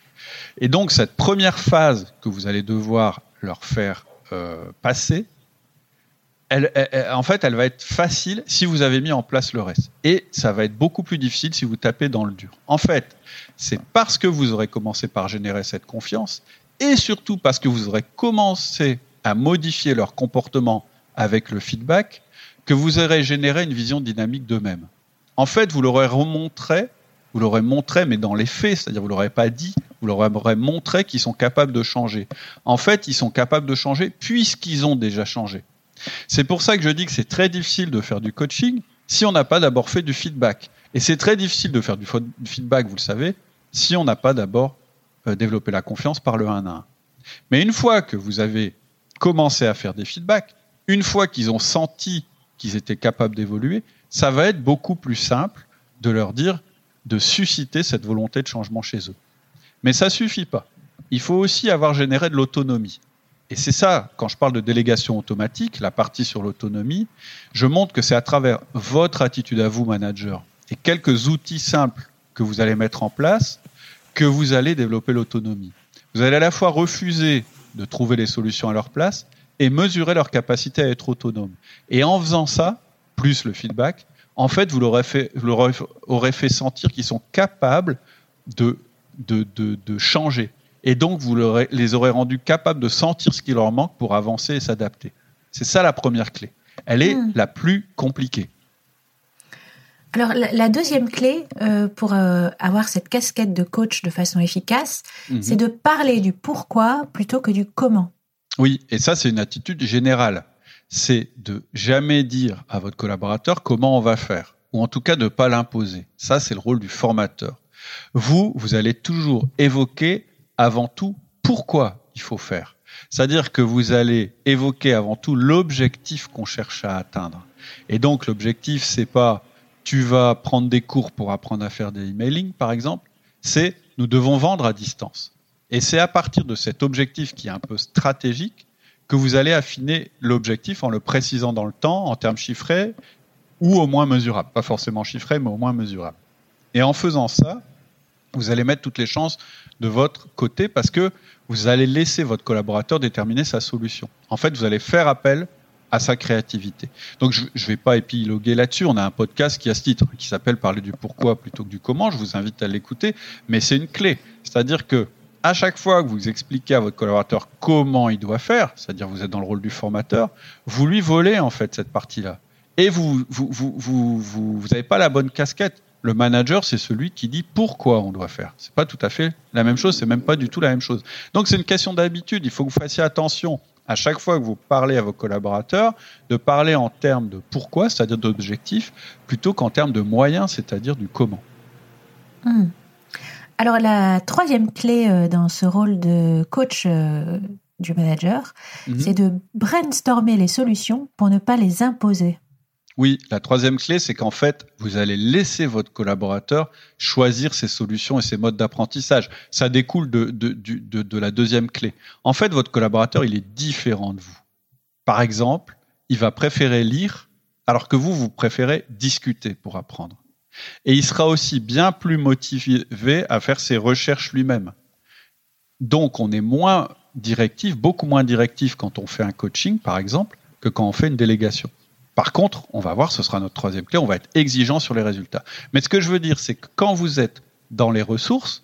Et donc cette première phase que vous allez devoir leur faire euh, passer, en fait, elle va être facile si vous avez mis en place le reste. Et ça va être beaucoup plus difficile si vous tapez dans le dur. En fait, c'est parce que vous aurez commencé par générer cette confiance et surtout parce que vous aurez commencé à modifier leur comportement avec le feedback que vous aurez généré une vision dynamique d'eux-mêmes. En fait, vous l'aurez remontré, vous l'aurez montré, mais dans les faits, c'est-à-dire vous l'aurez pas dit, vous leur aurez montré qu'ils sont capables de changer. En fait, ils sont capables de changer puisqu'ils ont déjà changé. C'est pour ça que je dis que c'est très difficile de faire du coaching si on n'a pas d'abord fait du feedback. Et c'est très difficile de faire du feedback, vous le savez, si on n'a pas d'abord euh, développé la confiance par le 1 à 1. Mais une fois que vous avez commencé à faire des feedbacks, une fois qu'ils ont senti qu'ils étaient capables d'évoluer, ça va être beaucoup plus simple de leur dire de susciter cette volonté de changement chez eux. Mais ça suffit pas. Il faut aussi avoir généré de l'autonomie. Et c'est ça, quand je parle de délégation automatique, la partie sur l'autonomie, je montre que c'est à travers votre attitude à vous, manager, et quelques outils simples que vous allez mettre en place, que vous allez développer l'autonomie. Vous allez à la fois refuser de trouver les solutions à leur place et mesurer leur capacité à être autonome. Et en faisant ça, plus le feedback, en fait, vous leur fait, aurez fait sentir qu'ils sont capables de, de, de, de changer, et donc vous les aurez rendus capables de sentir ce qui leur manque pour avancer et s'adapter. C'est ça la première clé. Elle est hmm. la plus compliquée. Alors la, deuxième clé euh, pour euh, avoir cette casquette de coach de façon efficace, mhm. c'est de parler du pourquoi plutôt que du comment. Oui, et ça c'est une attitude générale. C'est de jamais dire à votre collaborateur comment on va faire, ou en tout cas de ne pas l'imposer. Ça c'est le rôle du formateur. Vous, vous allez toujours évoquer avant tout pourquoi il faut faire. C'est-à-dire que vous allez évoquer avant tout l'objectif qu'on cherche à atteindre. Et donc l'objectif, c'est pas tu vas prendre des cours pour apprendre à faire des emailing, par exemple, c'est nous devons vendre à distance. Et c'est à partir de cet objectif qui est un peu stratégique que vous allez affiner l'objectif en le précisant dans le temps, en termes chiffrés ou au moins mesurables. Pas forcément chiffrés, mais au moins mesurables. Et en faisant ça, vous allez mettre toutes les chances de votre côté parce que vous allez laisser votre collaborateur déterminer sa solution. En fait, vous allez faire appel à sa créativité. Donc je ne vais pas épiloguer là-dessus. On a un podcast qui a ce titre, qui s'appelle Parler du pourquoi plutôt que du comment. Je vous invite à l'écouter. Mais c'est une clé. C'est-à-dire que à chaque fois que vous expliquez à votre collaborateur comment il doit faire, c'est-à-dire vous êtes dans le rôle du formateur, vous lui volez en fait cette partie-là. Et vous vous vous vous vous n'avez pas la bonne casquette. Le manager, c'est celui qui dit pourquoi on doit faire. C'est pas tout à fait la même chose, c'est même pas du tout la même chose. Donc c'est une question d'habitude. Il faut que vous fassiez attention à chaque fois que vous parlez à vos collaborateurs, de parler en termes de pourquoi, c'est-à-dire d'objectifs, plutôt qu'en termes de moyens, c'est-à-dire du comment. Hmm. Alors la troisième clé euh, dans ce rôle de coach euh, du manager, mhm. c'est de brainstormer les solutions pour ne pas les imposer. Oui, la troisième clé, c'est qu'en fait, vous allez laisser votre collaborateur choisir ses solutions et ses modes d'apprentissage. Ça découle de, de, la deuxième clé. En fait, votre collaborateur, il est différent de vous. Par exemple, il va préférer lire alors que vous, vous préférez discuter pour apprendre. Et il sera aussi bien plus motivé à faire ses recherches lui-même. Donc, on est moins directif, beaucoup moins directif quand on fait un coaching, par exemple, que quand on fait une délégation. Par contre, on va voir, ce sera notre troisième clé, on va être exigeant sur les résultats. Mais ce que je veux dire, c'est que quand vous êtes dans les ressources,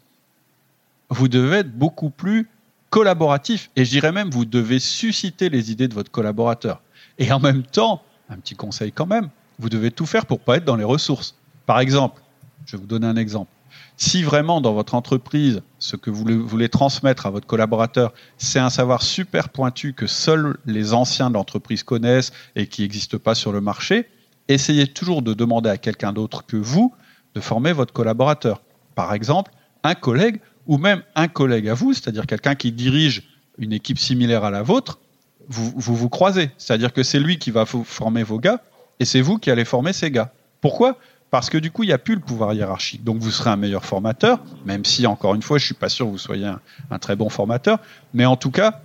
vous devez être beaucoup plus collaboratif. Et je dirais même, vous devez susciter les idées de votre collaborateur. Et en même temps, un petit conseil quand même, vous devez tout faire pour pas être dans les ressources. Par exemple, je vais vous donner un exemple. Si vraiment dans votre entreprise, ce que vous voulez transmettre à votre collaborateur, c'est un savoir super pointu que seuls les anciens de l'entreprise connaissent et qui n'existe pas sur le marché, essayez toujours de demander à quelqu'un d'autre que vous de former votre collaborateur. Par exemple, un collègue ou même un collègue à vous, c'est-à-dire quelqu'un qui dirige une équipe similaire à la vôtre, vous vous, croisez. C'est-à-dire que c'est lui qui va former vos gars et c'est vous qui allez former ces gars. Pourquoi? Parce que du coup, il n'y a plus le pouvoir hiérarchique. Donc, vous serez un meilleur formateur, même si, encore une fois, je suis pas sûr que vous soyez un, très bon formateur. Mais en tout cas,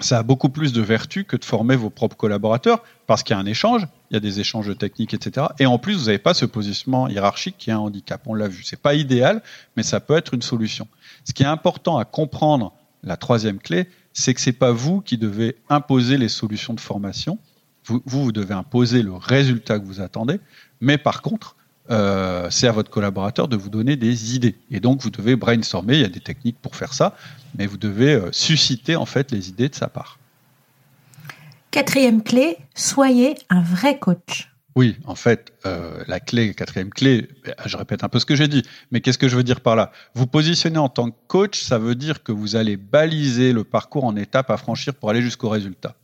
ça a beaucoup plus de vertu que de former vos propres collaborateurs, parce qu'il y a un échange, il y a des échanges techniques, etc. Et en plus, vous n'avez pas ce positionnement hiérarchique qui est un handicap. On l'a vu. C'est pas idéal, mais ça peut être une solution. Ce qui est important à comprendre, la troisième clé, c'est que c'est pas vous qui devez imposer les solutions de formation. Vous, vous devez imposer le résultat que vous attendez. Mais par contre, euh, c'est à votre collaborateur de vous donner des idées. Et donc, vous devez brainstormer. Il y a des techniques pour faire ça, mais vous devez euh, susciter en fait les idées de sa part. Quatrième clé, soyez un vrai coach. Oui, en fait, euh, la clé, quatrième clé, je répète un peu ce que j'ai dit, mais qu'est-ce que je veux dire par là? Vous positionner en tant que coach, ça veut dire que vous allez baliser le parcours en étapes à franchir pour aller jusqu'au résultat.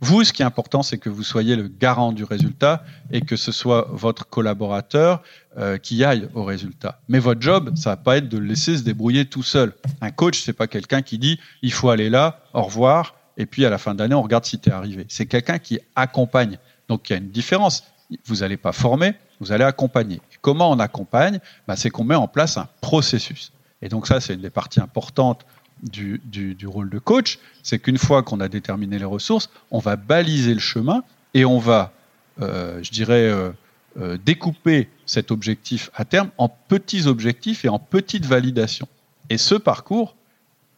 Vous, ce qui est important, c'est que vous soyez le garant du résultat et que ce soit votre collaborateur euh, qui aille au résultat. Mais votre job, ça va pas être de le laisser se débrouiller tout seul. Un coach, c'est pas quelqu'un qui dit il faut aller là, au revoir, et puis à la fin d'année, on regarde si tu es arrivé. C'est quelqu'un qui accompagne. Donc il y a une différence vous n'allez pas former, vous allez accompagner. comment on accompagne? Bah, C'est qu'on met en place un processus. Et donc ça, c'est une des parties importantes du, rôle de coach, c'est qu'une fois qu'on a déterminé les ressources, on va baliser le chemin et on va, euh, je dirais, euh, euh, découper cet objectif à terme en petits objectifs et en petites validations. Et ce parcours,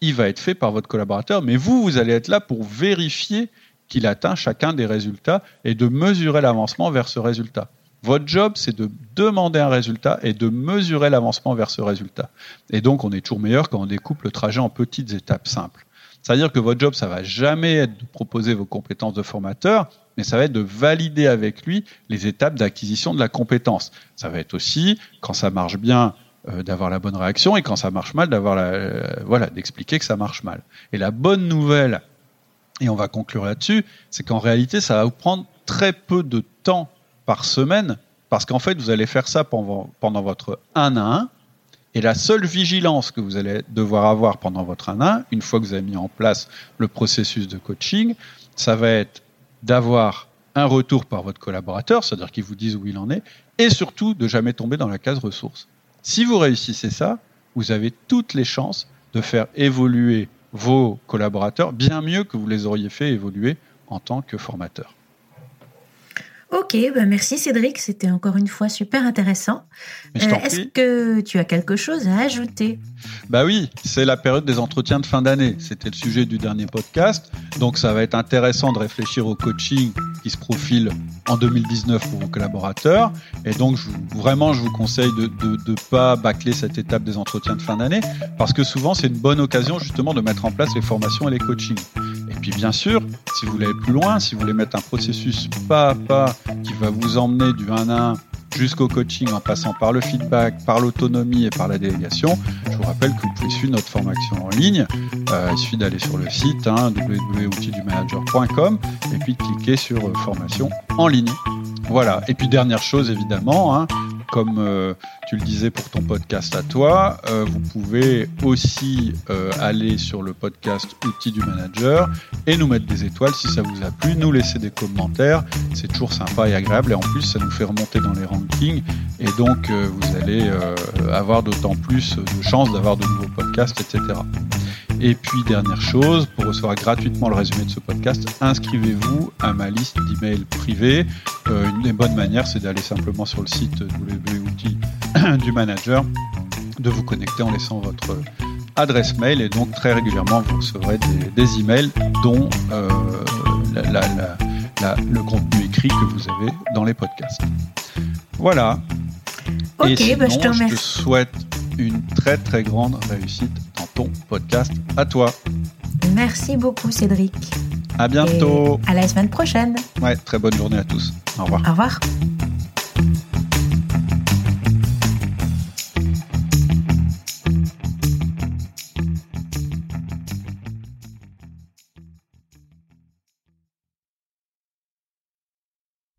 il va être fait par votre collaborateur, mais vous, vous allez être là pour vérifier qu'il atteint chacun des résultats et de mesurer l'avancement vers ce résultat. Votre job, c'est de demander un résultat et de mesurer l'avancement vers ce résultat. Et donc, on est toujours meilleur quand on découpe le trajet en petites étapes simples. C'est-à-dire que votre job, ça va jamais être de proposer vos compétences de formateur, mais ça va être de valider avec lui les étapes d'acquisition de la compétence. Ça va être aussi, quand ça marche bien, euh, d'avoir la bonne réaction et quand ça marche mal, d'avoir la, euh, voilà, d'expliquer que ça marche mal. Et la bonne nouvelle et on va conclure là-dessus, c'est qu'en réalité, ça va vous prendre très peu de temps par semaine, parce qu'en fait, vous allez faire ça pendant, votre 1 à 1, et la seule vigilance que vous allez devoir avoir pendant votre 1 à 1, une fois que vous avez mis en place le processus de coaching, ça va être d'avoir un retour par votre collaborateur, c'est-à-dire qu'il vous dise où il en est, et surtout de jamais tomber dans la case ressources. Si vous réussissez ça, vous avez toutes les chances de faire évoluer vos collaborateurs bien mieux que vous les auriez fait évoluer en tant que formateur. Ok, ben merci Cédric, c'était encore une fois super intéressant. Euh, est-ce que tu as quelque chose à ajouter? Bah oui, c'est la période des entretiens de fin d'année. C'était le sujet du dernier podcast, donc ça va être intéressant de réfléchir au coaching qui se profile en 2019 pour vos collaborateurs. Et donc vraiment, je vous conseille de ne pas bâcler cette étape des entretiens de fin d'année, parce que souvent c'est une bonne occasion justement de mettre en place les formations et les coachings. Et puis bien sûr, si vous voulez aller plus loin, si vous voulez mettre un processus pas à pas qui va vous emmener du 1 à 1 jusqu'au coaching en passant par le feedback, par l'autonomie et par la délégation, je vous rappelle que vous pouvez suivre notre formation en ligne. Euh, il suffit d'aller sur le site hein, et puis de cliquer sur euh, formation en ligne. Voilà. Et puis dernière chose évidemment, hein, comme euh, tu le disais pour ton podcast à toi, euh, vous pouvez aussi euh, aller sur le podcast Outils du Manager et nous mettre des étoiles si ça vous a plu, nous laisser des commentaires, c'est toujours sympa et agréable et en plus ça nous fait remonter dans les rankings et donc vous allez avoir d'autant plus de chances d'avoir de nouveaux podcasts, etc. Et puis, dernière chose, pour recevoir gratuitement le résumé de ce podcast, inscrivez-vous à ma liste d'emails privés. Euh, une des bonnes manières, c'est d'aller simplement sur le site www.outils [COUGHS] du manager, de vous connecter en laissant votre adresse mail et donc très régulièrement vous recevrez des, emails dont euh, le contenu écrit que vous avez dans les podcasts. Voilà. Ok, et bah, je te Je te souhaite une très très grande réussite ton podcast. À toi. Merci beaucoup Cédric. À bientôt. à la semaine prochaine. Ouais, très bonne journée à tous. Au revoir. Au revoir.